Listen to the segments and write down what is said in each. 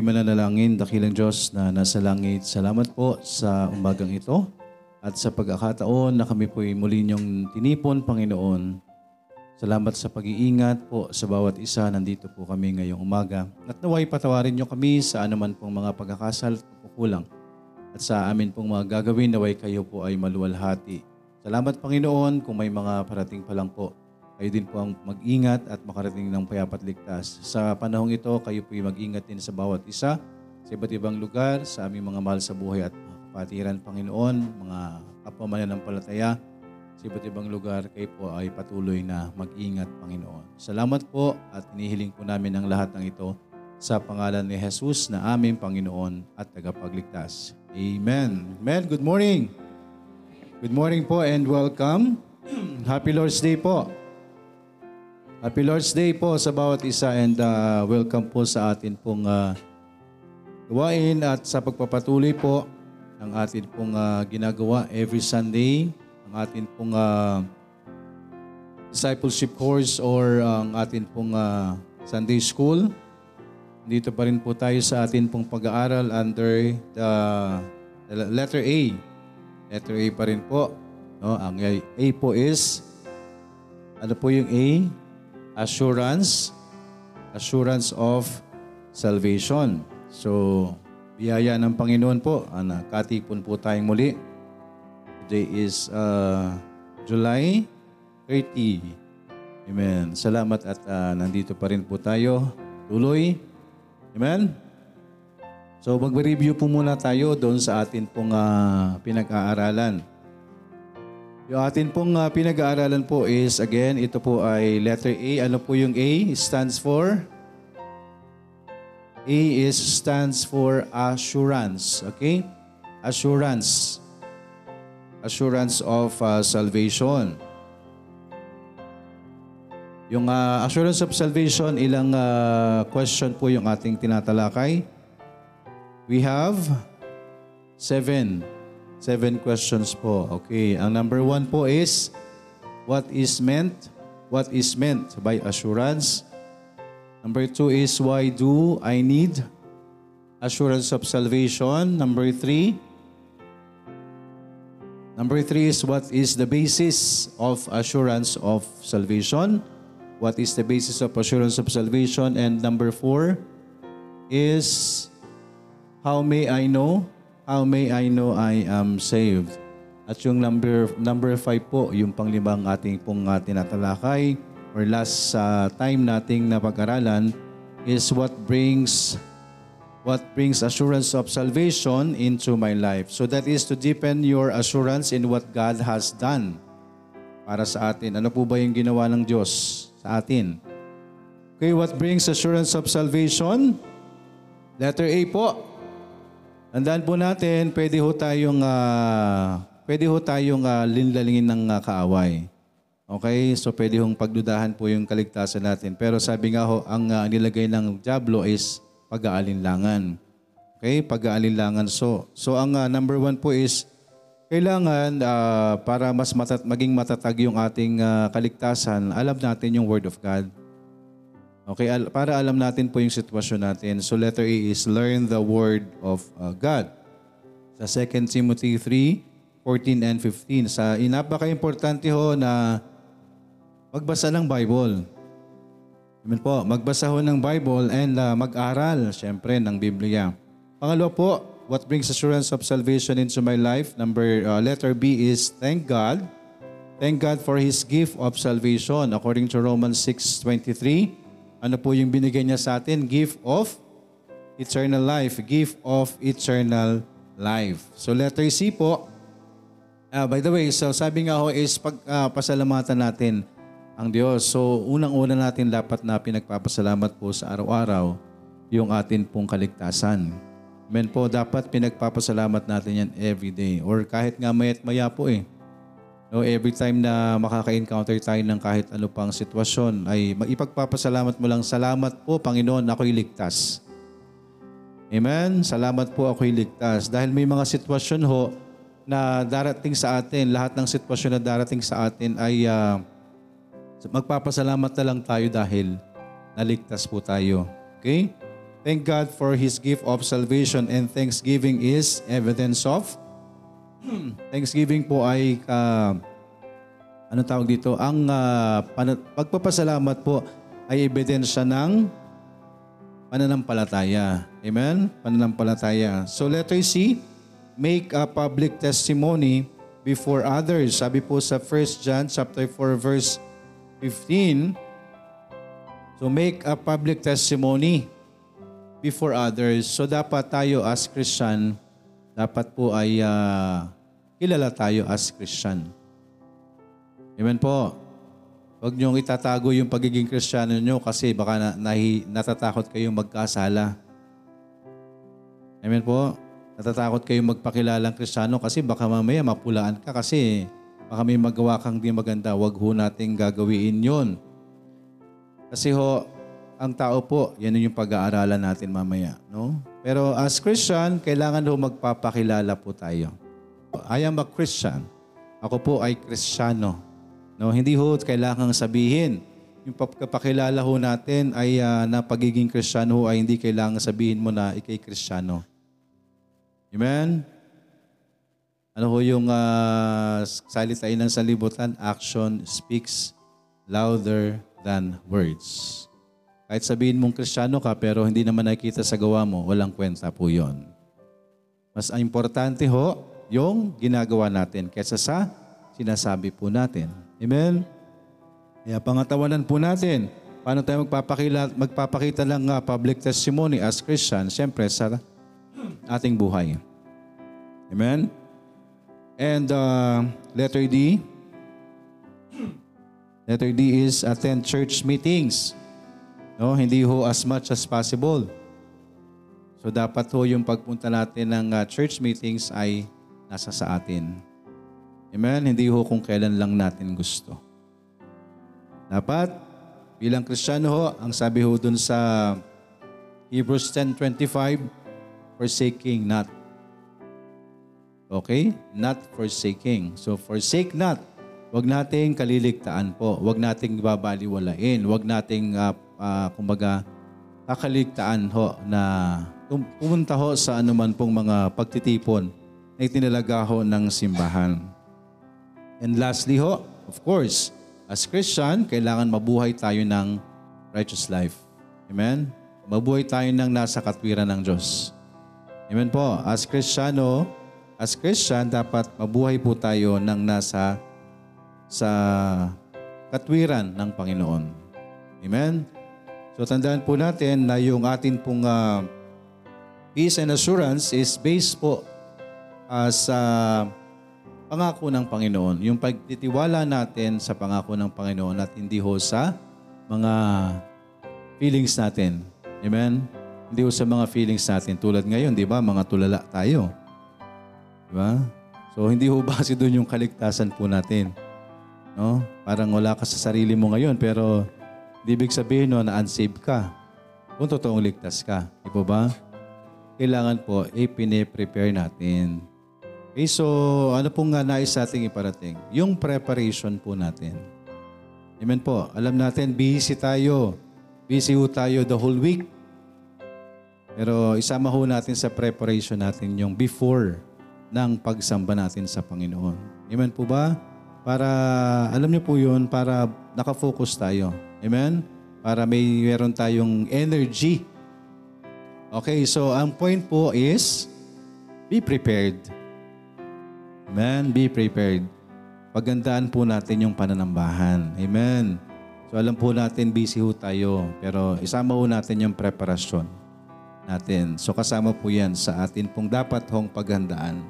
mananalangin, dakilang Diyos na nasa langit. Salamat po sa umagang ito at sa pagkakataon na kami po muli niyong tinipon, Panginoon. Salamat sa pag-iingat po sa bawat isa. Nandito po kami ngayong umaga. At naway patawarin niyo kami sa anuman pong mga pagkakasal at pagkukulang. At sa amin pong mga gagawin, naway kayo po ay maluwalhati. Salamat Panginoon kung may mga parating pa lang po. Kayo din po ang mag-ingat at makarating ng payapat ligtas. Sa panahong ito, kayo po mag-ingat din sa bawat isa, sa iba't ibang lugar, sa aming mga mahal sa buhay at kapatiran, Panginoon, mga kapwa mananampalataya, sa iba't ibang lugar, kayo po ay patuloy na mag-ingat, Panginoon. Salamat po at inihiling po namin ang lahat ng ito sa pangalan ni Jesus na aming Panginoon at tagapagligtas. Amen. Amen. Good morning. Good morning po and welcome. Happy Lord's Day po. Happy Lord's Day po sa bawat isa and uh, welcome po sa atin pong uh, gawain at sa pagpapatuloy po ng atin pong uh, ginagawa every Sunday, ang atin pong uh, discipleship course or ang atin pong uh, Sunday school. Dito pa rin po tayo sa atin pong pag-aaral under the letter A. Letter A pa rin po. No? Ang A po is, ano po yung A? Assurance, assurance of salvation. So, biyaya ng Panginoon po, ana, katipon po tayong muli. Today is uh, July 30. Amen. Salamat at uh, nandito pa rin po tayo. Tuloy. Amen. So mag-review po muna tayo doon sa atin pong uh, pinag-aaralan. Yung atin pong uh, pinag-aaralan po is, again, ito po ay letter A. Ano po yung A? Stands for? A is stands for assurance. Okay? Assurance. Assurance of uh, salvation. Yung uh, assurance of salvation, ilang uh, question po yung ating tinatalakay? We have seven. Seven questions po. Okay. Ang number one po is, what is meant? What is meant by assurance? Number two is, why do I need assurance of salvation? Number three, Number three is, what is the basis of assurance of salvation? What is the basis of assurance of salvation? And number four is, how may I know How may I know I am saved? At yung number number 5 po, yung panglimang ating pong uh, tinatalakay or last uh, time nating napag-aralan is what brings what brings assurance of salvation into my life. So that is to deepen your assurance in what God has done para sa atin. Ano po ba yung ginawa ng Diyos sa atin? Okay, what brings assurance of salvation? Letter A po, Tandaan po natin, pwede ho tayong, uh, pwede ho tayong uh, linlalingin ng uh, kaaway. Okay? So pwede hong pagdudahan po yung kaligtasan natin. Pero sabi nga ho, ang uh, nilagay ng Diablo is pag-aalinlangan. Okay? Pag-aalinlangan. So, so ang uh, number one po is, kailangan uh, para mas matat maging matatag yung ating uh, kaligtasan, alam natin yung Word of God. Okay, al- para alam natin po yung sitwasyon natin. So letter A is learn the word of uh, God. Sa 2 Timothy 3, 14 and 15. Sa inapaka-importante ho na magbasa ng Bible. Amen po. Magbasa ho ng Bible and uh, mag-aral, syempre, ng Biblia. Pangalawa po, what brings assurance of salvation into my life? Number, uh, letter B is thank God. Thank God for His gift of salvation according to Romans 6.23. Ano po yung binigay niya sa atin? Gift of eternal life. Gift of eternal life. So letter C po. Uh, by the way, so sabi nga ho is pagpasalamatan uh, natin ang Diyos. So unang-una natin dapat na pinagpapasalamat po sa araw-araw yung atin pong kaligtasan. Amen po, dapat pinagpapasalamat natin yan every day. Or kahit nga mayat maya po eh. No, every time na makaka-encounter tayo ng kahit ano pang sitwasyon, ay ipagpapasalamat mo lang, salamat po Panginoon, ako'y ligtas. Amen? Salamat po ako'y ligtas. Dahil may mga sitwasyon ho na darating sa atin, lahat ng sitwasyon na darating sa atin ay uh, magpapasalamat na lang tayo dahil naligtas po tayo. Okay? Thank God for His gift of salvation and thanksgiving is evidence of. Thanksgiving po ay, uh, ano tawag dito? Ang uh, pagpapasalamat po ay ebidensya ng pananampalataya. Amen? Pananampalataya. So letter C, make a public testimony before others. Sabi po sa 1 John chapter 4 verse 15, So make a public testimony before others. So dapat tayo as Christian, dapat po ay uh, kilala tayo as Christian. Amen po. Huwag niyong itatago yung pagiging Kristiyano niyo kasi baka na, nahi, natatakot kayong magkasala. Amen po. Natatakot kayong magpakilalang Kristiyano kasi baka mamaya mapulaan ka kasi baka may magawa kang di maganda. Huwag ho nating gagawin yon. Kasi ho, ang tao po, yan yung pag-aaralan natin mamaya. No? Pero as Christian, kailangan ho magpapakilala po tayo. I am a Christian. Ako po ay Kristiyano. No, hindi ho kailangang sabihin. Yung pagkapakilala ho natin ay uh, na pagiging Kristiyano ay hindi kailangan sabihin mo na ikay Kristiyano. Amen? Ano ho yung uh, salitain ng salibutan? Action speaks louder than words. Kahit sabihin mong Kristiyano ka pero hindi naman nakikita sa gawa mo, walang kwenta po yon. Mas importante ho yung ginagawa natin kaysa sa sinasabi po natin. Amen? Kaya pangatawanan po natin, paano tayo magpapakita, magpapakita ng uh, public testimony as Christian, siyempre sa ating buhay. Amen? And uh, letter D, letter D is attend church meetings. No, hindi ho as much as possible. So dapat ho yung pagpunta natin ng uh, church meetings ay nasa sa atin. Amen? Hindi ho kung kailan lang natin gusto. Dapat, bilang Kristiyano ho, ang sabi ho dun sa Hebrews 10.25, forsaking not. Okay? Not forsaking. So, forsake not. Huwag nating kaliligtaan po. Huwag nating babaliwalain. Huwag nating, uh, uh, kumbaga, kakaligtaan ho na pumunta ho sa anuman pong mga pagtitipon na itinalaga ho ng simbahan. And lastly ho, of course, as Christian, kailangan mabuhay tayo ng righteous life. Amen? Mabuhay tayo ng nasa katwiran ng Diyos. Amen po. As Kristiyano, as Christian, dapat mabuhay po tayo ng nasa sa katwiran ng Panginoon. Amen? So tandaan po natin na yung atin pong uh, peace and assurance is based po uh, sa pangako ng Panginoon. Yung pagtitiwala natin sa pangako ng Panginoon at hindi ho sa mga feelings natin. Amen? Hindi ho sa mga feelings natin. Tulad ngayon, di ba? Mga tulala tayo. Di ba? So, hindi ho base doon yung kaligtasan po natin. No? Parang wala ka sa sarili mo ngayon, pero ibig sabihin no, na unsaved ka. Kung totoong ligtas ka. Di po ba? Kailangan po, eh, pine-prepare natin Okay, so ano pong nga nais ating iparating? Yung preparation po natin. Amen po. Alam natin, busy tayo. Busy ho tayo the whole week. Pero isama ho natin sa preparation natin yung before ng pagsamba natin sa Panginoon. Amen po ba? Para, alam niyo po yun, para nakafocus tayo. Amen? Para may meron tayong energy. Okay, so ang point po is, be prepared. Amen? Be prepared. Pagandaan po natin yung pananambahan. Amen? So alam po natin, busy ho tayo. Pero isama ho natin yung preparasyon natin. So kasama po yan sa atin pong dapat hong paghandaan.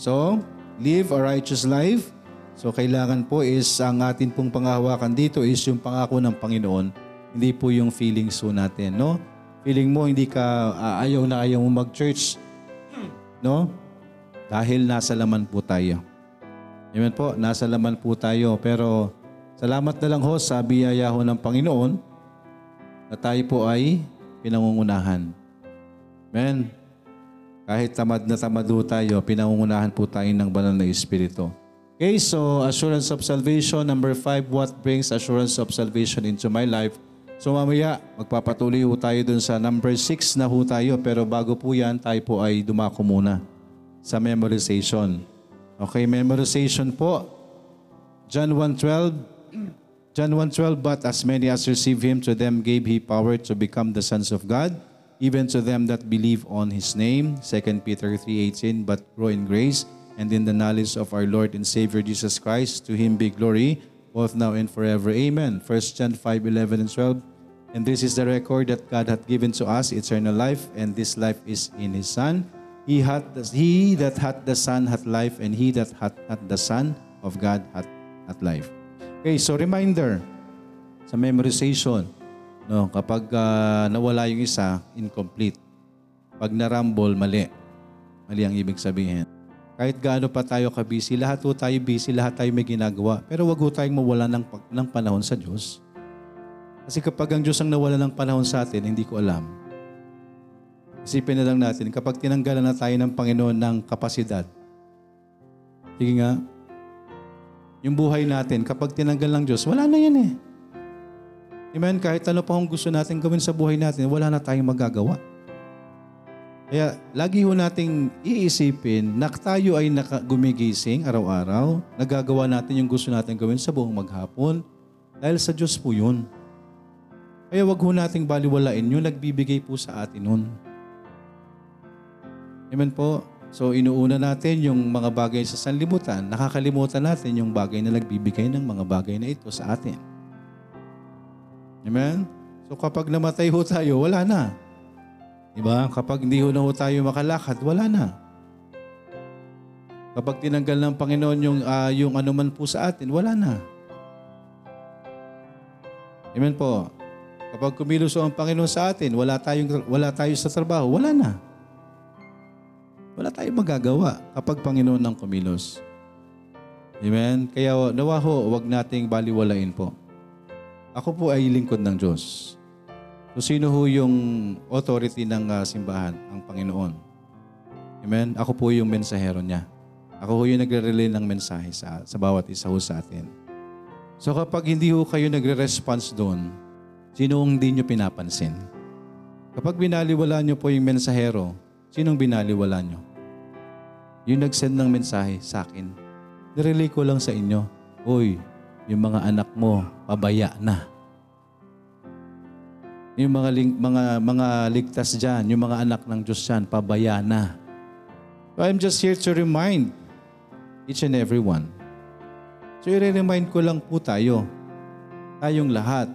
So, live a righteous life. So kailangan po is ang atin pong pangahawakan dito is yung pangako ng Panginoon. Hindi po yung feelings ho natin, no? Feeling mo hindi ka uh, ayaw na ayaw mo mag-church, no? Dahil nasa laman po tayo. Amen po, nasa laman po tayo. Pero salamat na lang ho sa biyaya ho ng Panginoon na tayo po ay pinangungunahan. Amen. Kahit tamad na tamad ho tayo, pinangungunahan po tayo ng banal na Espiritu. Okay, so assurance of salvation. Number five, what brings assurance of salvation into my life? So mamaya, magpapatuloy ho tayo dun sa number 6 na ho tayo. Pero bago po yan, tayo po ay dumako muna sa memorization. Okay, memorization po. John 1.12 John 1.12 But as many as receive Him, to them gave He power to become the sons of God, even to them that believe on His name. 2 Peter 3.18 But grow in grace and in the knowledge of our Lord and Savior Jesus Christ. To Him be glory, both now and forever. Amen. 1 John 5.11 and 12 And this is the record that God hath given to us, eternal life, and this life is in His Son. He, hath, he that hath the Son hath life, and he that hath not the Son of God hath, hath life. Okay, so reminder sa memorization, no, kapag ah, nawala yung isa, incomplete. Pag narambol, mali. Mali ang ibig sabihin. Kahit gaano pa tayo ka-busy, lahat po tayo busy, lahat tayo may ginagawa. Pero wag po tayong mawala ng, ng panahon sa Diyos. Kasi kapag ang Diyos ang nawala ng panahon sa atin, hindi ko alam. Isipin na lang natin, kapag tinanggalan na tayo ng Panginoon ng kapasidad, sige nga, yung buhay natin, kapag tinanggal ng Diyos, wala na yan eh. Amen? Kahit ano pa kung gusto natin gawin sa buhay natin, wala na tayong magagawa. Kaya lagi ho nating iisipin na tayo ay naka, gumigising araw-araw, nagagawa natin yung gusto natin gawin sa buong maghapon, dahil sa Diyos po yun. Kaya wag ho nating baliwalain yung nagbibigay po sa atin nun. Amen po. So inuuna natin yung mga bagay sa sanlibutan, nakakalimutan natin yung bagay na nagbibigay ng mga bagay na ito sa atin. Amen? So kapag namatay ho tayo, wala na. Diba? Kapag hindi na ho tayo makalakad, wala na. Kapag tinanggal ng Panginoon yung, ah, yung anuman po sa atin, wala na. Amen po. Kapag kumilos ang Panginoon sa atin, wala, tayong, wala tayo sa trabaho, wala na. Wala tayong magagawa kapag Panginoon ang kumilos. Amen? Kaya nawa ho, huwag nating baliwalain po. Ako po ay lingkod ng Diyos. So sino ho yung authority ng ah, simbahan? Ang Panginoon. Amen? Ako po yung mensahero niya. Ako ho yung nagre-relay ng mensahe sa, sa bawat isa ho sa atin. So kapag hindi ho kayo nagre-response doon, sino ang hindi nyo pinapansin? Kapag binaliwala nyo po yung mensahero, sinong binaliwala nyo? Yung nag-send ng mensahe sa akin. Nirelay ko lang sa inyo, Uy, yung mga anak mo, pabaya na. Yung mga, ling- mga, mga ligtas dyan, yung mga anak ng Diyos dyan, pabaya na. So I'm just here to remind each and every one. So i-remind ko lang po tayo, tayong lahat.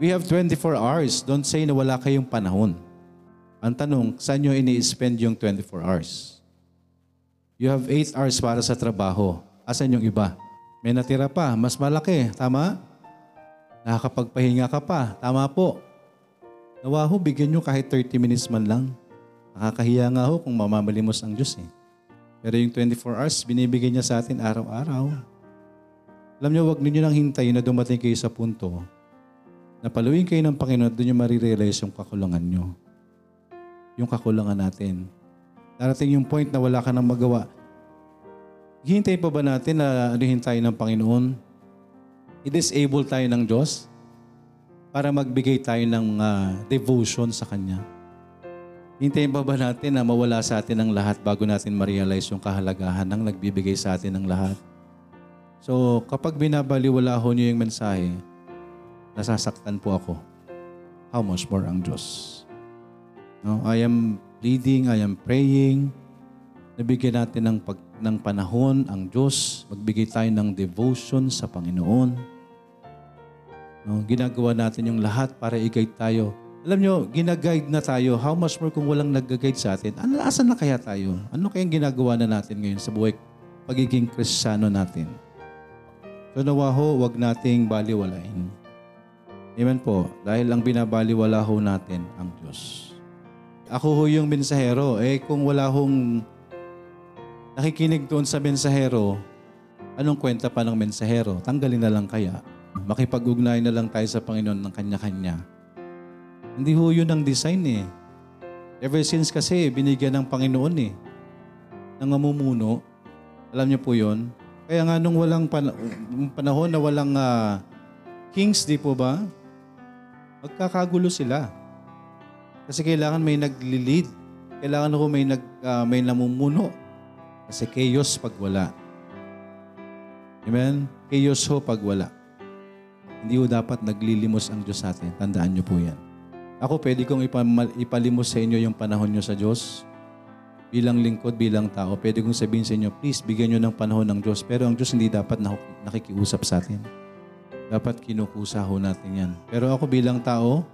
We have 24 hours. Don't say na wala kayong panahon. Ang tanong, saan nyo ini-spend yung 24 hours? You have 8 hours para sa trabaho. Asan yung iba? May natira pa, mas malaki. Tama? Nakakapagpahinga ka pa. Tama po. Nawa ho, bigyan nyo kahit 30 minutes man lang. Nakakahiya nga ho kung mamamalimos ang Diyos eh. Pero yung 24 hours, binibigay niya sa atin araw-araw. Alam niyo, wag ninyo nang hintayin na dumating kayo sa punto na paluin kayo ng Panginoon, doon nyo marirealize yung kakulangan nyo. Yung kakulangan natin. Darating yung point na wala ka nang magawa. Hintay pa ba natin na anuhin tayo ng Panginoon? I-disable tayo ng Diyos para magbigay tayo ng ah, devotion sa Kanya. Hintayin pa ba natin na mawala sa atin ang lahat bago natin ma-realize yung kahalagahan ng nagbibigay sa atin ng lahat? So, kapag binabaliwala ho niyo yung mensahe, nasasaktan po ako. How much more ang Diyos? No, I am pleading, I am praying. Nabigyan natin ng, pag, ng panahon ang Diyos. Magbigay tayo ng devotion sa Panginoon. No, ginagawa natin yung lahat para i-guide tayo. Alam nyo, ginaguide na tayo. How much more kung walang nag-guide sa atin? Ano, asan na kaya tayo? Ano kayang ginagawa na natin ngayon sa buhay pagiging kristyano natin? So nawa ho, wag nating baliwalain. Amen po. Dahil ang binabaliwala ho natin ang Diyos. Ako ho yung mensahero. Eh kung wala hong nakikinig doon sa mensahero, anong kwenta pa ng mensahero? Tanggalin na lang kaya. Makipag-ugnay na lang tayo sa Panginoon ng kanya-kanya. Hindi ho yun ang design eh. Ever since kasi binigyan ng Panginoon eh. Nang mamumuno. Alam niyo po yun? Kaya nga nung walang pana- panahon na walang ah, kings, di po ba? magkakagulo sila. Kasi kailangan may nagli-lead. Kailangan ho may, nag, ah, may namumuno. Kasi chaos pag wala. Amen? Chaos ho pag wala. Hindi ho dapat naglilimos ang Diyos sa atin. Tandaan niyo po yan. Ako pwede kong ipalimos sa inyo yung panahon niyo sa Diyos. Bilang lingkod, bilang tao, pwede kong sabihin sa inyo, please, bigyan niyo ng panahon ng Diyos. Pero ang Diyos hindi dapat nak- nakikiusap sa atin. Dapat kinukusa ho natin yan. Pero ako bilang tao,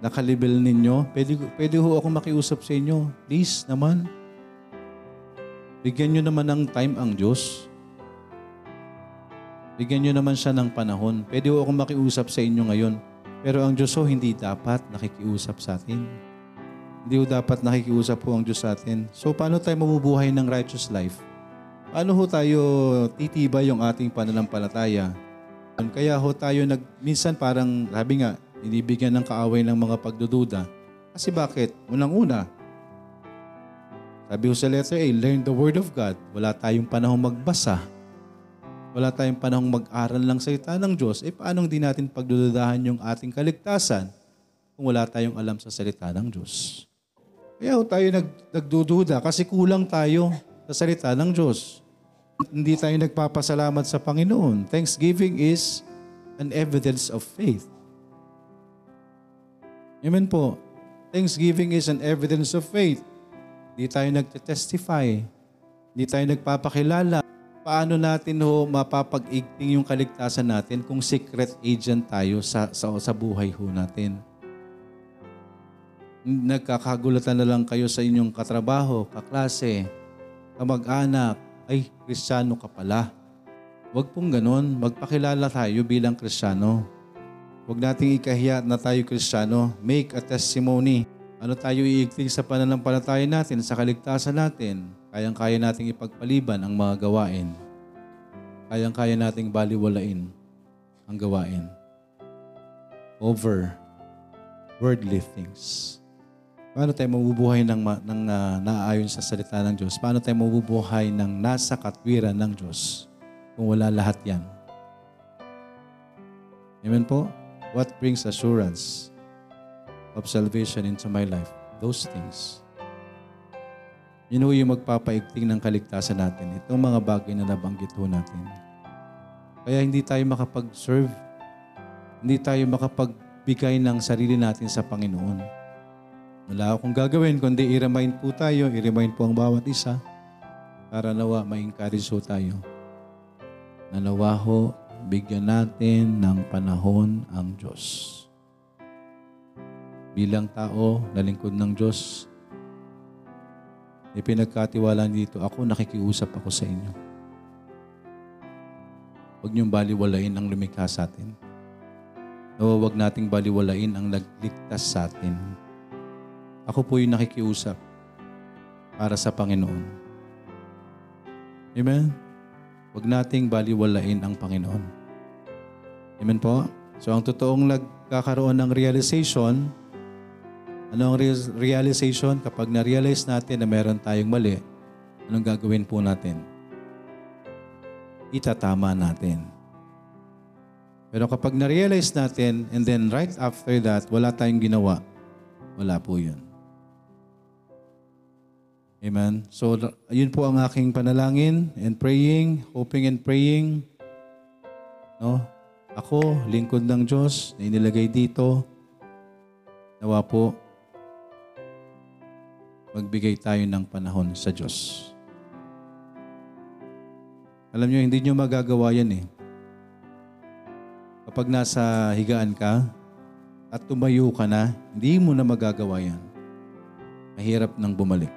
nakalibel ninyo, pwede, pwede ho ako makiusap sa inyo. Please naman. Bigyan nyo naman ng time ang Diyos. Bigyan nyo naman siya ng panahon. Pwede ho ako makiusap sa inyo ngayon. Pero ang Diyos ho, hindi dapat nakikiusap sa atin. Hindi ho dapat nakikiusap po ang Diyos sa atin. So paano tayo mabubuhay ng righteous life? Paano ho tayo titibay yung ating pananampalataya? Kaya ho tayo nag, minsan parang, sabi nga, inibigyan ng kaaway ng mga pagdududa. Kasi bakit? Unang-una, sabi ko sa letter A, learn the Word of God. Wala tayong panahong magbasa. Wala tayong panahong mag-aral ng salita ng Diyos. Eh paano hindi natin pagdududahan yung ating kaligtasan kung wala tayong alam sa salita ng Diyos? Kaya tayo nag, nagdududa kasi kulang tayo sa salita ng Diyos. Hindi tayo nagpapasalamat sa Panginoon. Thanksgiving is an evidence of faith. Amen po. Thanksgiving is an evidence of faith. Hindi tayo nagte-testify. Hindi tayo nagpapakilala. Paano natin ho mapapag-igting yung kaligtasan natin kung secret agent tayo sa, sa, sa buhay ho natin? Nagkakagulatan na lang kayo sa inyong katrabaho, kaklase, kamag-anak, ay, kristyano ka pala. Huwag pong ganon. Magpakilala tayo bilang kristyano. Huwag nating ikahiya na tayo kristyano. Make a testimony. Ano tayo iigting sa pananampalataya natin, sa kaligtasan natin. Kayang-kaya nating ipagpaliban ang mga gawain. Kayang-kaya nating baliwalain ang gawain. Over worldly things. Paano tayo mabubuhay ng, ng ah, naaayon sa salita ng Diyos? Paano tayo mabubuhay ng nasa katwiran ng Diyos kung wala lahat yan? Amen po? What brings assurance of salvation into my life? Those things. Yun ho yung magpapaigting ng kaligtasan natin. Itong mga bagay na nabanggit ho natin. Kaya hindi tayo makapag-serve. Hindi tayo makapagbigay ng sarili natin sa Panginoon. Wala akong gagawin kundi i-remind po tayo, i-remind po ang bawat isa para nawa ma-encourage ho tayo. Na nawa ho, bigyan natin ng panahon ang Diyos. Bilang tao, nalingkod ng Diyos, ipinagkatiwala dito, ako nakikiusap ako sa inyo. Huwag niyong baliwalain ang lumikha sa atin. Nawa huwag nating baliwalain ang nagligtas sa atin. Ako po yung nakikiusap para sa Panginoon. Amen? Huwag nating baliwalain ang Panginoon. Amen po? So ang totoong nagkakaroon ng realization, ano ang re- realization? Kapag na-realize natin na meron tayong mali, anong gagawin po natin? Itatama natin. Pero kapag na-realize natin and then right after that, wala tayong ginawa, wala po yun. Amen. So, yun po ang aking panalangin and praying, hoping and praying. No? Ako, lingkod ng Diyos, na inilagay dito. Nawa po, magbigay tayo ng panahon sa Diyos. Alam nyo, hindi nyo magagawa yan eh. Kapag nasa higaan ka at tumayo ka na, hindi mo na magagawa yan. Mahirap nang bumalik.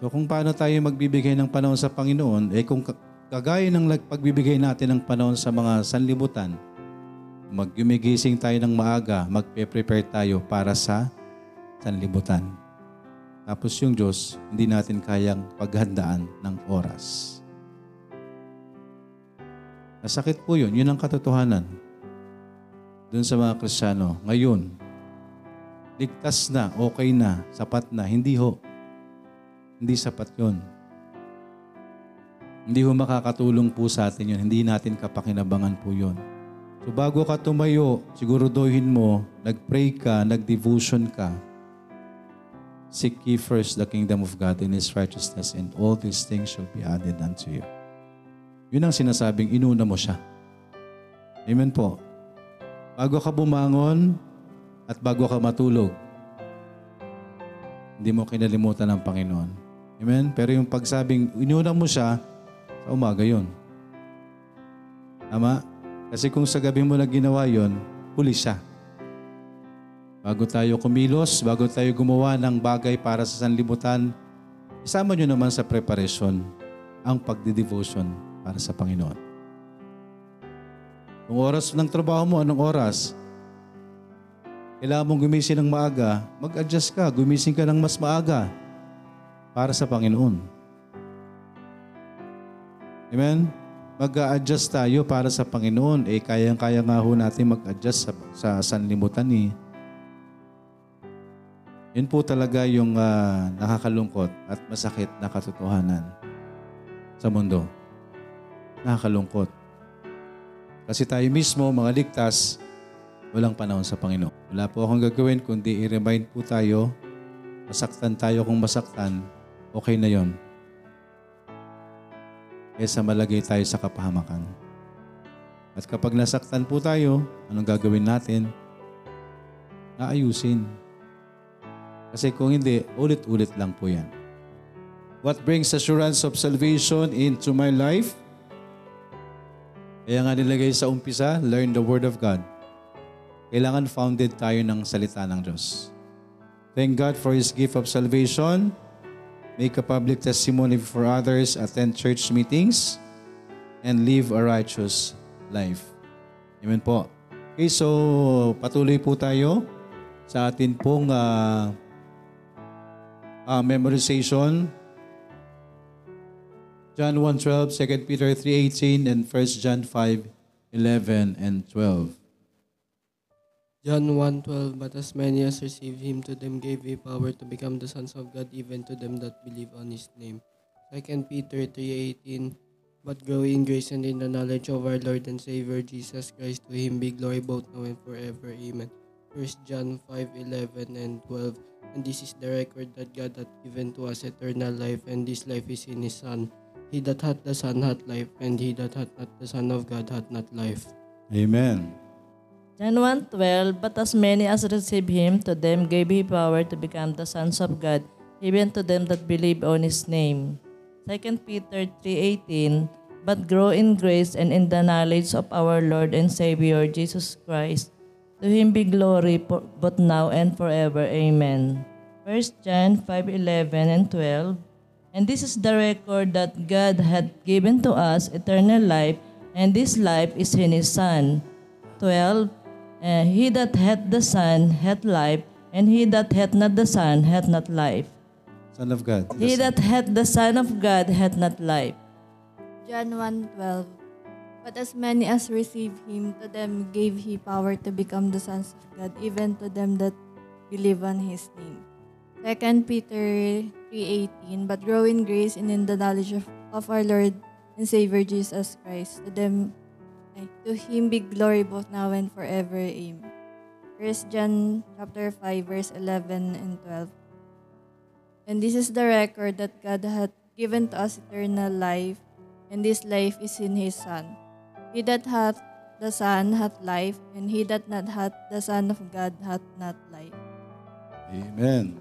So kung paano tayo magbibigay ng panahon sa Panginoon, eh kung ka- kagaya ng pagbibigay natin ng panahon sa mga sanlibutan, maggumigising tayo ng maaga, magpe-prepare tayo para sa sanlibutan. Tapos yung Diyos, hindi natin kayang paghandaan ng oras. Nasakit po yun. Yun ang katotohanan. Doon sa mga Krisyano. Ngayon, ligtas na, okay na, sapat na. Hindi ho. Hindi sapat yun. Hindi ho makakatulong po sa atin yun. Hindi natin kapakinabangan po yun. So bago ka tumayo, siguruduhin mo, nag-pray ka, nag-devotion ka. Seek ye first the kingdom of God and His righteousness and all these things shall be added unto you. Yun ang sinasabing inuna mo siya. Amen po. Bago ka bumangon at bago ka matulog, hindi mo kinalimutan ng Panginoon. Amen? Pero yung pagsabing inuna mo siya, sa umaga yon. Tama? Kasi kung sa gabi mo na ginawa yon, huli siya. Bago tayo kumilos, bago tayo gumawa ng bagay para sa sanlibutan, isama nyo naman sa preparasyon ang pagdidevotion para sa Panginoon. Kung oras ng trabaho mo, anong oras? Kailangan mong gumising ng maaga, mag-adjust ka, gumising ka ng mas maaga para sa Panginoon. Amen? Mag-a-adjust tayo para sa Panginoon. Eh, kayang-kaya nga ho natin mag-adjust sa, sa sanlibutan eh. Yun po talaga yung ah, nakakalungkot at masakit na katotohanan sa mundo. Nakakalungkot. Kasi tayo mismo, mga ligtas, walang panahon sa Panginoon. Wala po akong gagawin kundi i-remind po tayo, masaktan tayo kung masaktan, okay na yon. Kesa malagay tayo sa kapahamakan. At kapag nasaktan po tayo, anong gagawin natin? Naayusin. Kasi kung hindi, ulit-ulit lang po yan. What brings assurance of salvation into my life? Kaya nga nilagay sa umpisa, learn the Word of God. Kailangan founded tayo ng salita ng Diyos. Thank God for His gift of salvation. Make a public testimony for others, attend church meetings, and live a righteous life. Amen po. Okay, so patuloy po tayo sa atin pong ah, ah, memorization. John 1.12, 2 Peter 3.18, and 1 John 5.11 and 12. John 1.12 But as many as received him, to them gave he power to become the sons of God, even to them that believe on his name. 2 Peter 3.18 But grow in grace and in the knowledge of our Lord and Savior Jesus Christ. To him be glory both now and forever. Amen. 1 John 5.11 and 12 And this is the record that God hath given to us eternal life, and this life is in his Son. He that hath the Son hath life, and he that hath not the Son of God hath not life. Amen. John 1.12 But as many as receive him, to them gave he power to become the sons of God, even to them that believe on his name. 2 Peter 3.18 But grow in grace and in the knowledge of our Lord and Savior Jesus Christ. To him be glory for, both now and forever. Amen. 1 John 5.11 and 12 And this is the record that God had given to us eternal life, and this life is in his Son. 12. Uh, he that hath the Son hath life, and he that hath not the Son hath not life. Son of God. He that hath the Son of God hath not life. John 1.12 But as many as received him, to them gave he power to become the sons of God, even to them that believe on his name. 2 Peter 3.18 But grow in grace and in the knowledge of, of our Lord and Savior Jesus Christ. To them, ay, to him be glory both now and forever. Amen. 1 John chapter 5 verse 11 and 12 And this is the record that God hath given to us eternal life, and this life is in his Son. He that hath the Son hath life, and he that not hath the Son of God hath not life. Amen.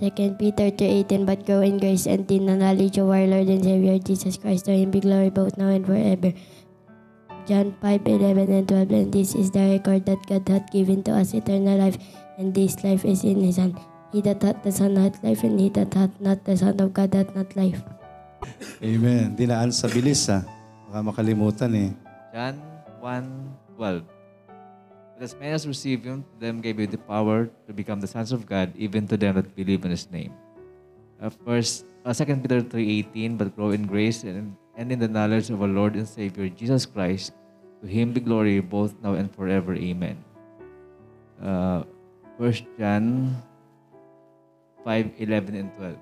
2 Peter 3.18 But grow in grace and in the knowledge of our Lord and Savior Jesus Christ. To him be glory both now and forever. John 5.11 and 12 And this is the record that God hath given to us eternal life, and this life is in his Son. He that hath the Son hath life, and he that hath not the Son of God hath not life. Amen. Dinaan sa bilis ha. Baka makalimutan eh. John 1.12 But as many as receive him, them gave he the power to become the sons of God, even to them that believe in his name. Uh, first, uh, 2 Peter 3.18 But grow in grace and, and in the knowledge of our Lord and Savior Jesus Christ. To him be glory both now and forever. Amen. Uh, 1 John 5.11 and 12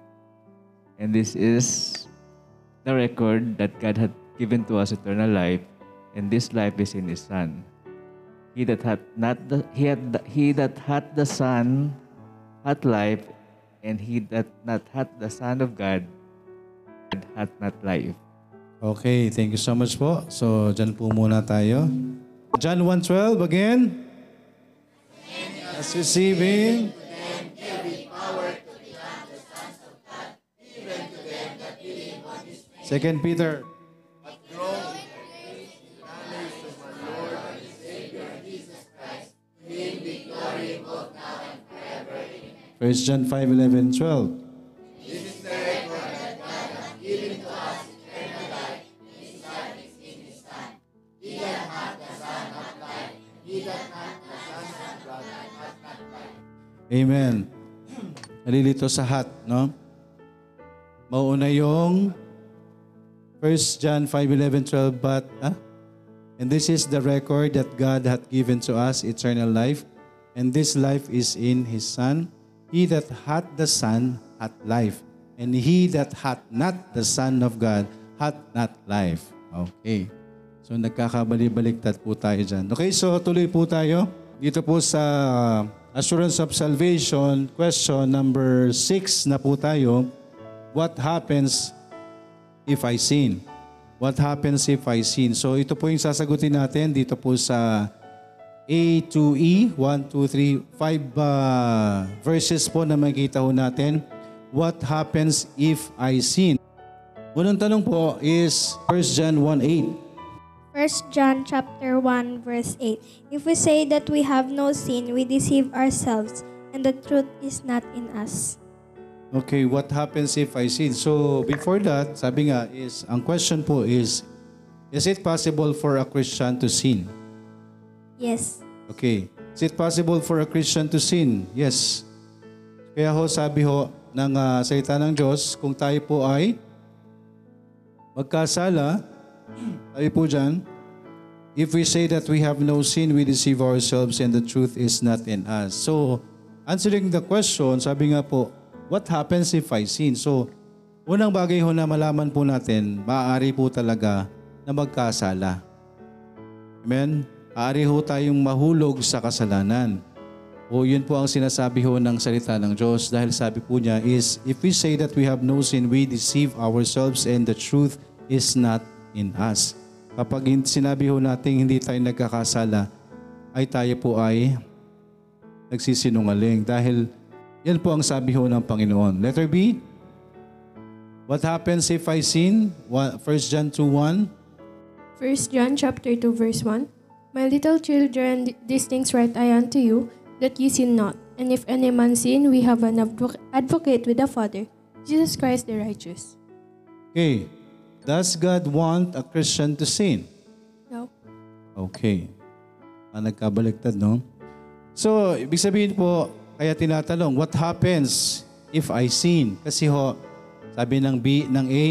And this is the record that God had given to us eternal life, and this life is in His Son. He that hath not the he had he that hath the Son hath life, and he that not hath the Son of God hath not life. Okay, thank you so much po. So, dyan po muna tayo. John 1.12 again. As receiving. Second Peter. First John 5, 11, 12. Amen. Nalilito sa hat, no? Mauna yung 1 John 5, 11, 12, but, ah? And this is the record that God hath given to us, eternal life, and this life is in His Son. He that hath the Son hath life, and he that hath not the Son of God hath not life. Okay. So nagkakabali-baliktad po tayo dyan. Okay, so tuloy po tayo. Dito po sa Assurance of Salvation, question number 6 na po tayo. What happens if I sin? What happens if I sin? So ito po yung sasagutin natin dito po sa A to E, 1, 2, 3, 5 uh, verses po na makikita ho natin. What happens if I sin? Unang tanong po is 1 John 1, 8. 1 John chapter 1 verse 8 If we say that we have no sin we deceive ourselves and the truth is not in us. Okay, what happens if I sin? So, before that, sabi nga is, ang question po is, is it possible for a Christian to sin? Yes. Okay. Is it possible for a Christian to sin? Yes. Kaya ho, sabi ho ng ah, salita ng Diyos, kung tayo po ay magkasala, sabi po dyan, if we say that we have no sin, we deceive ourselves and the truth is not in us. So, answering the question, sabi nga po, what happens if I sin? So, unang bagay ho na malaman po natin, maaari po talaga na magkasala. Amen? Aari ho tayong mahulog sa kasalanan. O yun po ang sinasabi ho ng salita ng Diyos dahil sabi po niya is, if we say that we have no sin, we deceive ourselves and the truth is not in us. Kapag sinabi ho natin hindi tayo nagkakasala, ay tayo po ay nagsisinungaling dahil yan po ang sabi ho ng Panginoon. Letter B, what happens if I sin? 1 John 2.1 1 John chapter 2 verse 1 My little children, these things write I unto you, that ye sin not. And if any man sin, we have an advo- advocate with the Father, Jesus Christ the righteous. Okay. Does God want a Christian to sin? No. Okay. Ah, nagkabaliktad, no? So, ibig sabihin po, kaya tinatanong, what happens if I sin? Kasi ho, sabi ng B, ng A,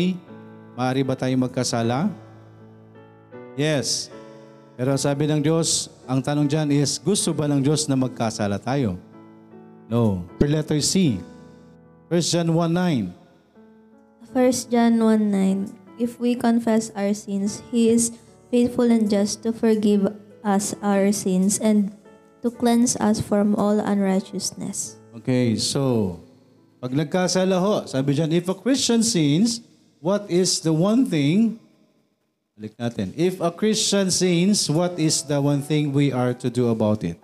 maaari ba tayo magkasala? Yes. Pero sabi ng Diyos, ang tanong dyan is, gusto ba ng Diyos na magkasala tayo? No. Per letter C. 1 John 1.9 1 John 1:9 If we confess our sins, he is faithful and just to forgive us our sins and to cleanse us from all unrighteousness. Okay, so, pag nagkasala ho, sabi dyan, if a Christian sins, what is the one thing, balik natin, if a Christian sins, what is the one thing we are to do about it?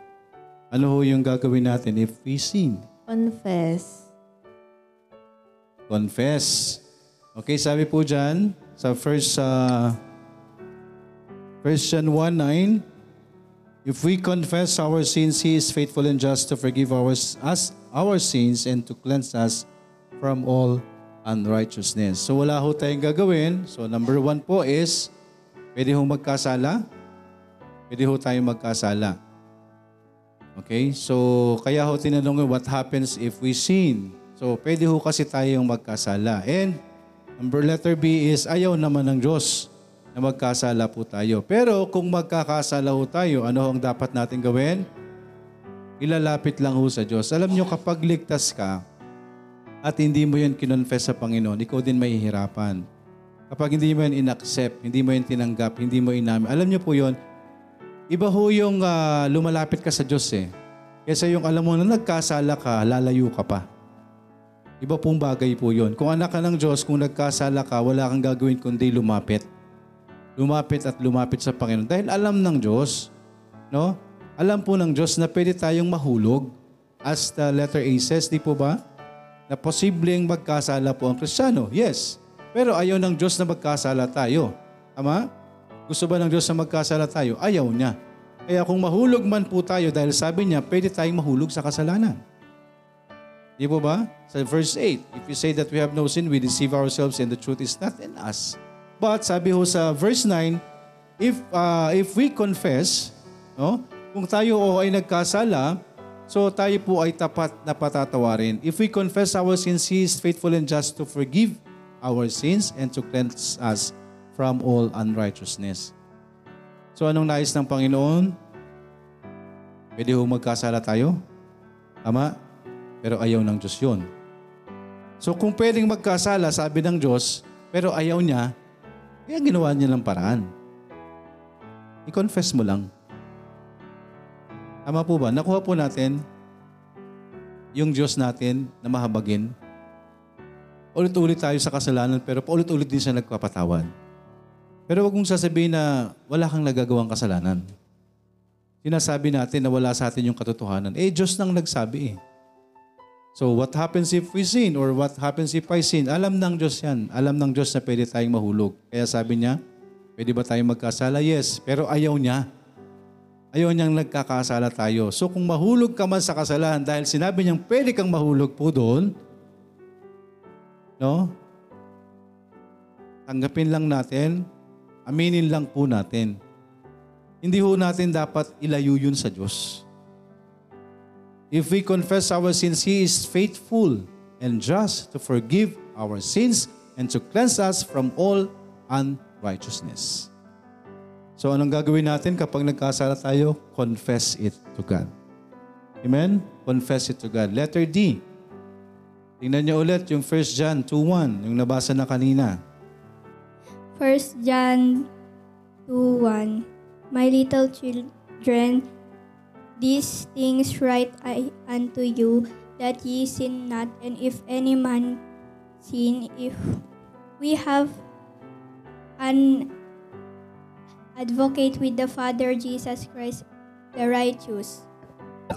Ano ho yung gagawin natin if we sin? Confess. Confess. Okay, sabi po dyan, sa first, uh, first John 1.9, If we confess our sins, He is faithful and just to forgive our, us our sins and to cleanse us from all unrighteousness. So wala ho tayong gagawin. So number one po is, pwede ho magkasala. Pwede ho tayong magkasala. Okay? So kaya ho tinanong what happens if we sin? So pwede ho kasi tayong magkasala. And number letter B is ayaw naman ng Diyos na magkasala po tayo. Pero kung magkakasala ho tayo, ano ang dapat natin gawin? Ilalapit lang ho sa Diyos. Alam nyo, kapag ligtas ka at hindi mo yun kinonfess sa Panginoon, ikaw din mahihirapan. Kapag hindi mo yun inaccept, hindi mo yun tinanggap, hindi mo inamin, alam nyo po yun, Iba ho yung ah, lumalapit ka sa Diyos eh. Kesa yung alam mo na nagkasala ka, lalayo ka pa. Iba pong bagay po yun. Kung anak ka ng Diyos, kung nagkasala ka, wala kang gagawin kundi lumapit. Lumapit at lumapit sa Panginoon. Dahil alam ng Diyos, no? Alam po ng Diyos na pwede tayong mahulog. As the letter A says, di po ba? Na posibleng magkasala po ang Kristiyano. Yes. Pero ayaw ng Diyos na magkasala tayo. Tama? Gusto ba ng Diyos na magkasala tayo? Ayaw niya. Kaya kung mahulog man po tayo, dahil sabi niya, pwede tayong mahulog sa kasalanan. Di po ba? Sa verse 8, if you say that we have no sin, we deceive ourselves and the truth is not in us. But sabi ho sa verse 9, if uh, if we confess, no? Kung tayo o ay nagkasala, so tayo po ay tapat na patatawarin. If we confess our sins, He is faithful and just to forgive our sins and to cleanse us from all unrighteousness. So anong nais ng Panginoon? Pwede ho magkasala tayo? Tama? Pero ayaw ng Diyos yun. So kung pwedeng magkasala, sabi ng Diyos, pero ayaw niya, kaya ginawa niya ng paraan. I-confess mo lang. Tama po ba? Nakuha po natin yung Diyos natin na mahabagin. Ulit-ulit tayo sa kasalanan pero paulit-ulit din siya nagpapatawad. Pero wag mong sasabihin na wala kang nagagawang kasalanan. Sinasabi natin na wala sa atin yung katotohanan. Eh, Diyos nang nagsabi eh. So what happens if we sin or what happens if I sin? Alam ng Diyos yan. Alam ng Diyos na pwede tayong mahulog. Kaya sabi niya, pwede ba tayong magkasala? Yes. Pero ayaw niya. Ayaw niyang nagkakasala tayo. So kung mahulog ka man sa kasalanan dahil sinabi niyang pwede kang mahulog po doon, no? Tanggapin lang natin, aminin lang po natin. Hindi ho natin dapat ilayo yun sa Diyos. If we confess our sins, He is faithful and just to forgive our sins and to cleanse us from all unrighteousness. So anong gagawin natin kapag nagkasala tayo? Confess it to God. Amen? Confess it to God. Letter D. Tingnan niyo ulit yung 1 John 2.1, yung nabasa na kanina. 1 John 2:1 My little children, these things write I unto you, that ye sin not, and if any man sin, if we have an advocate with the Father Jesus Christ, the righteous.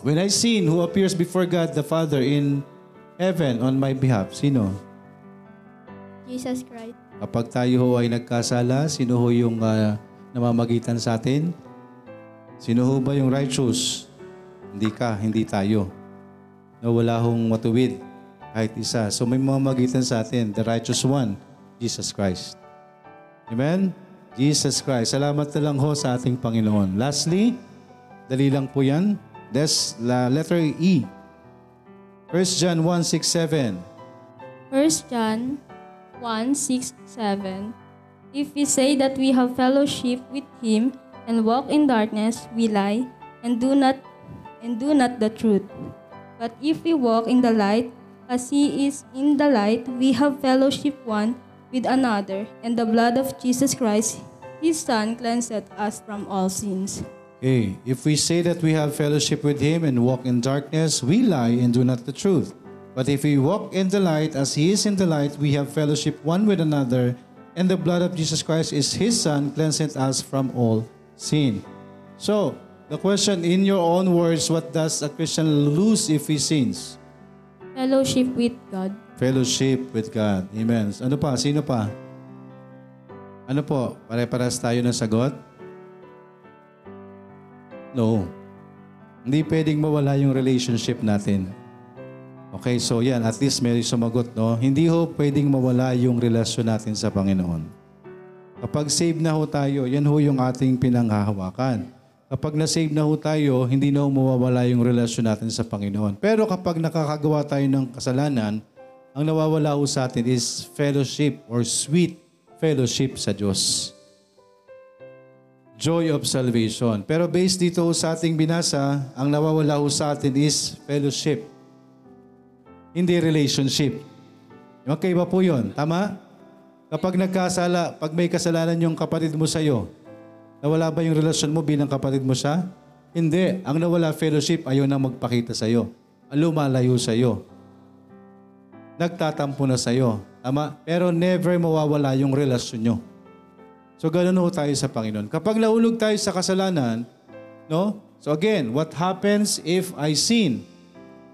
When I sin, who appears before God the Father in heaven on my behalf? Sino? Jesus Christ. Kapag tayo ho ay nagkasala, sino ho yung ah, namamagitan sa atin? Sino ho ba yung righteous? Hindi ka, hindi tayo. Na wala hong matuwid kahit isa. So may mamamagitan sa atin, the righteous one, Jesus Christ. Amen? Jesus Christ. Salamat na lang ho sa ating Panginoon. Lastly, dali lang po yan. Des, la letter E. 1 John 1, 6, 7. 1 John 1 6 7 If we say that we have fellowship with him and walk in darkness, we lie and do not and do not the truth. But if we walk in the light, as he is in the light, we have fellowship one with another, and the blood of Jesus Christ, his Son, cleanseth us from all sins. Okay, if we say that we have fellowship with Him and walk in darkness, we lie and do not the truth. But if we walk in the light as He is in the light, we have fellowship one with another, and the blood of Jesus Christ is His Son, cleanseth us from all sin. So, the question in your own words, what does a Christian lose if he sins? Fellowship with God. Fellowship with God. Amen. Ano pa? Sino pa? Ano po? Pare-paras tayo ng sagot? No. Hindi pwedeng mawala yung relationship natin. Okay, so yan, at least may sumagot, no? Hindi ho pwedeng mawala yung relasyon natin sa Panginoon. Kapag save na ho tayo, yan ho yung ating pinanghahawakan. Kapag na-save na ho tayo, hindi na ho mawawala yung relasyon natin sa Panginoon. Pero kapag nakakagawa tayo ng kasalanan, ang nawawala ho sa atin is fellowship or sweet fellowship sa Diyos. Joy of salvation. Pero based dito sa ating binasa, ang nawawala ho sa atin is fellowship. Hindi relationship. Magkaiba po yun. Tama? Kapag nagkasala, pag may kasalanan yung kapatid mo sa'yo, Nawala ba yung relasyon mo bilang kapatid mo siya? Hindi. Ang nawala fellowship, ayaw na magpakita sa'yo. Lumalayo sa'yo. Nagtatampo na sa'yo. Tama? Pero never mawawala yung relasyon nyo. So ganun ho tayo sa Panginoon. Kapag nahulog tayo sa kasalanan, no? So again, what happens if I sin?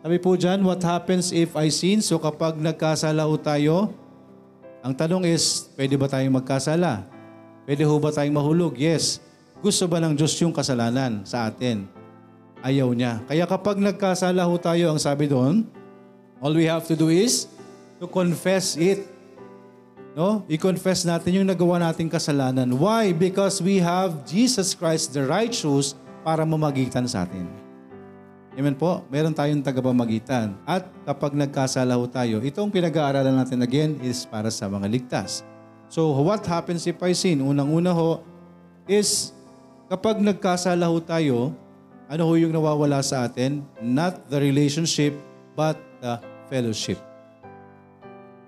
Sabi po dyan, what happens if I sin? So kapag nagkasala ho tayo, ang tanong is, pwede ba tayong magkasala? Pwede ho ba tayong mahulog? Yes. Gusto ba ng Diyos yung kasalanan sa atin? Ayaw niya. Kaya kapag nagkasala ho tayo, ang sabi doon, all we have to do is to confess it. No? I-confess natin yung nagawa nating kasalanan. Why? Because we have Jesus Christ, the righteous, para mamagitan sa atin. Amen po. Meron tayong tagapamagitan. At kapag nagkasala ho tayo, itong pinag-aaralan natin again is para sa mga ligtas. So what happens if I sin? Unang-una ho is kapag nagkasala ho tayo, ano ho yung nawawala sa atin? Not the relationship, but the fellowship.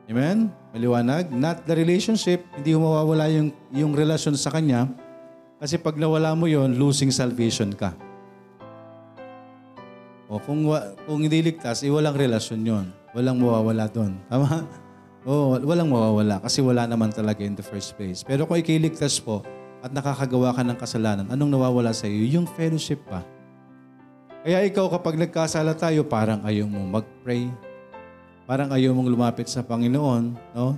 Amen? Maliwanag? Not the relationship, hindi ho mawawala yung, yung relasyon sa Kanya. Kasi pag nawala mo yon losing salvation ka. O kung, kung hindi ligtas, eh, walang relasyon yon. Walang mawawala doon. Tama? O, walang mawawala kasi wala naman talaga in the first place. Pero kung ikiligtas po at nakakagawa ka ng kasalanan, anong nawawala sa iyo? Yung fellowship pa. Kaya ikaw kapag nagkasala tayo, parang ayaw mong mag-pray. Parang ayaw mong lumapit sa Panginoon. No?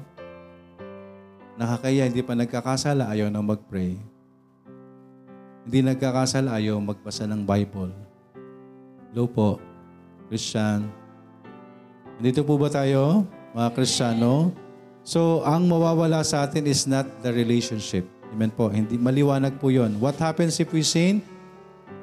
Nakakaya, hindi pa nagkakasala, ayaw nang mag-pray. Hindi nagkakasala, ayaw magbasa ng Bible. Hello po, Christian. Nandito po ba tayo, mga Kristiyano? So, ang mawawala sa atin is not the relationship. Amen po. Hindi, maliwanag po yon. What happens if we sin?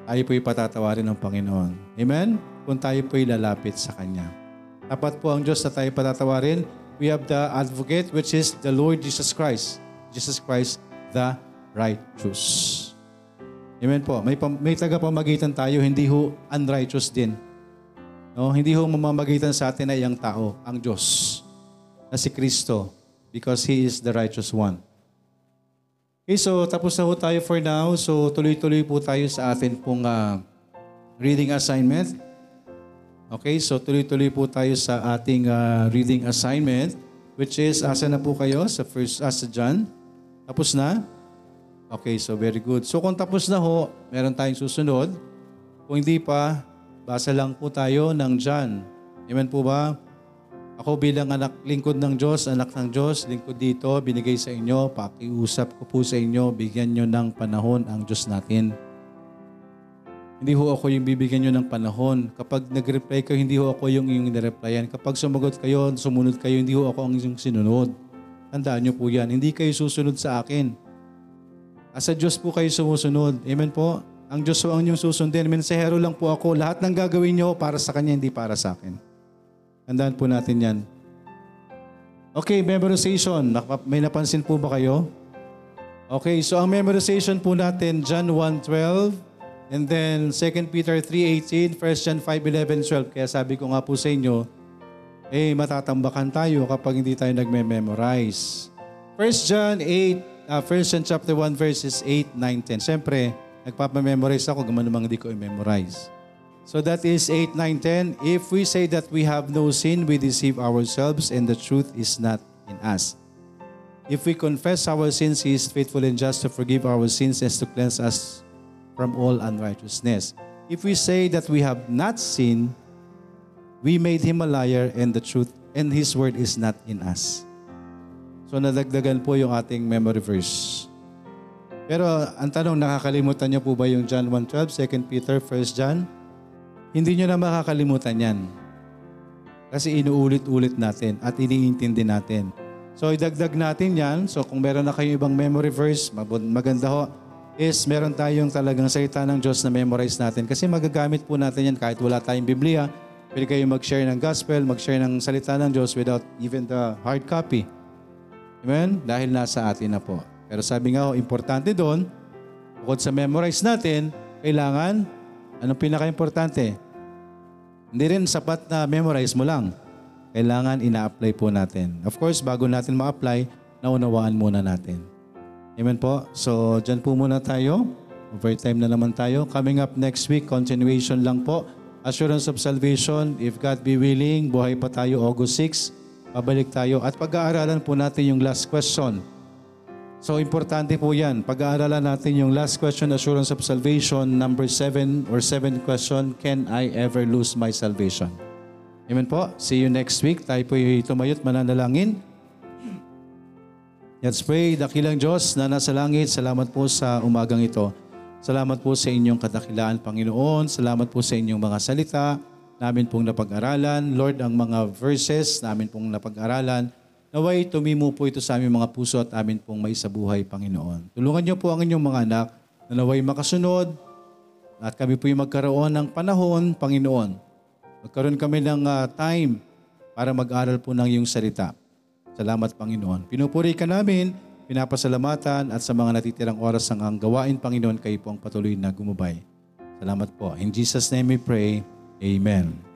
Tayo po'y patatawarin ng Panginoon. Amen? Kung tayo po'y lalapit sa Kanya. Tapat po ang Diyos na tayo patatawarin. We have the advocate which is the Lord Jesus Christ. Jesus Christ, the righteous. Amen po. May, may tagapamagitan tayo, hindi ho unrighteous din. No? Hindi ho mamamagitan sa atin ay ang tao, ang Diyos, na si Kristo, because He is the righteous one. Okay, so tapos na ho tayo for now. So tuloy-tuloy po tayo sa atin pong ah, reading assignment. Okay, so tuloy-tuloy po tayo sa ating ah, reading assignment, which is, asa na po kayo? Sa first, ah, sa John? Tapos na? Okay, so very good. So kung tapos na ho, meron tayong susunod. Kung hindi pa, basa lang po tayo ng John. Amen po ba? Ako bilang anak, lingkod ng Diyos, anak ng Diyos, lingkod dito, binigay sa inyo, pakiusap ko po sa inyo, bigyan nyo ng panahon ang Diyos natin. Hindi ho ako yung bibigyan nyo ng panahon. Kapag nag-reply kayo, hindi ho ako yung yung nireplyan. Kapag sumagot kayo, sumunod kayo, hindi ho ako ang yung sinunod. Tandaan nyo po yan. Hindi kayo susunod sa akin. Asa Diyos po kayo sumusunod. Amen po? Ang Diyos po ang inyong susundin. Mensahero lang po ako. Lahat ng gagawin nyo para sa Kanya, hindi para sa akin. Tandaan po natin yan. Okay, memorization. May napansin po ba kayo? Okay, so ang memorization po natin, John 1.12, and then 2 Peter 3.18, 1 John 5.11, 12. Kaya sabi ko nga po sa inyo, eh, matatambakan tayo kapag hindi tayo nagme-memorize. 1 John 8, uh, 1 John chapter 1 verses 8, 9, 10. Siyempre, nagpapamemorize ako, gaman namang hindi ko i-memorize. So that is 8, 9, 10. If we say that we have no sin, we deceive ourselves and the truth is not in us. If we confess our sins, He is faithful and just to forgive our sins and to cleanse us from all unrighteousness. If we say that we have not sinned, we made Him a liar and the truth and His word is not in us. So nadagdagan po yung ating memory verse. Pero ang tanong, nakakalimutan niyo po ba yung John 1.12, 2 Peter, 1 John? Hindi niyo na makakalimutan yan. Kasi inuulit-ulit natin at iniintindi natin. So idagdag natin yan. So kung meron na kayong ibang memory verse, maganda ho, is meron tayong talagang salita ng Diyos na memorize natin. Kasi magagamit po natin yan kahit wala tayong Biblia. Pwede kayo mag-share ng gospel, mag-share ng salita ng Diyos without even the hard copy. Amen? Dahil nasa atin na po. Pero sabi nga ho, importante doon, bukod sa memorize natin, kailangan, anong pinaka-importante? Hindi rin sapat na memorize mo lang. Kailangan ina-apply po natin. Of course, bago natin ma-apply, naunawaan muna natin. Amen po. So, dyan po muna tayo. Overtime na naman tayo. Coming up next week, continuation lang po. Assurance of Salvation. If God be willing, buhay pa tayo August 6. Pabalik tayo. At pag-aaralan po natin yung last question. So, importante po yan. Pag-aaralan natin yung last question, Assurance of Salvation, number 7 or 7 question, Can I ever lose my salvation? Amen po. See you next week. Tayo po tumayot mananalangin. Let's pray. Dakilang Diyos na nasa langit, salamat po sa umagang ito. Salamat po sa inyong kadakilaan, Panginoon. Salamat po sa inyong mga salita. Namin pong napag-aralan. Lord, ang mga verses namin pong napag-aralan. Naway, tumimo po ito sa aming mga puso at amin pong may sabuhay, Panginoon. Tulungan niyo po ang inyong mga anak na naway makasunod at kami po yung magkaroon ng panahon, Panginoon. Magkaroon kami ng ah, time para mag-aral po ng iyong salita. Salamat, Panginoon. Pinupuri ka namin, pinapasalamatan at sa mga natitirang oras ng ang gawain, Panginoon, kayo po ang patuloy na gumabay. Salamat po. In Jesus' name we pray. Amen.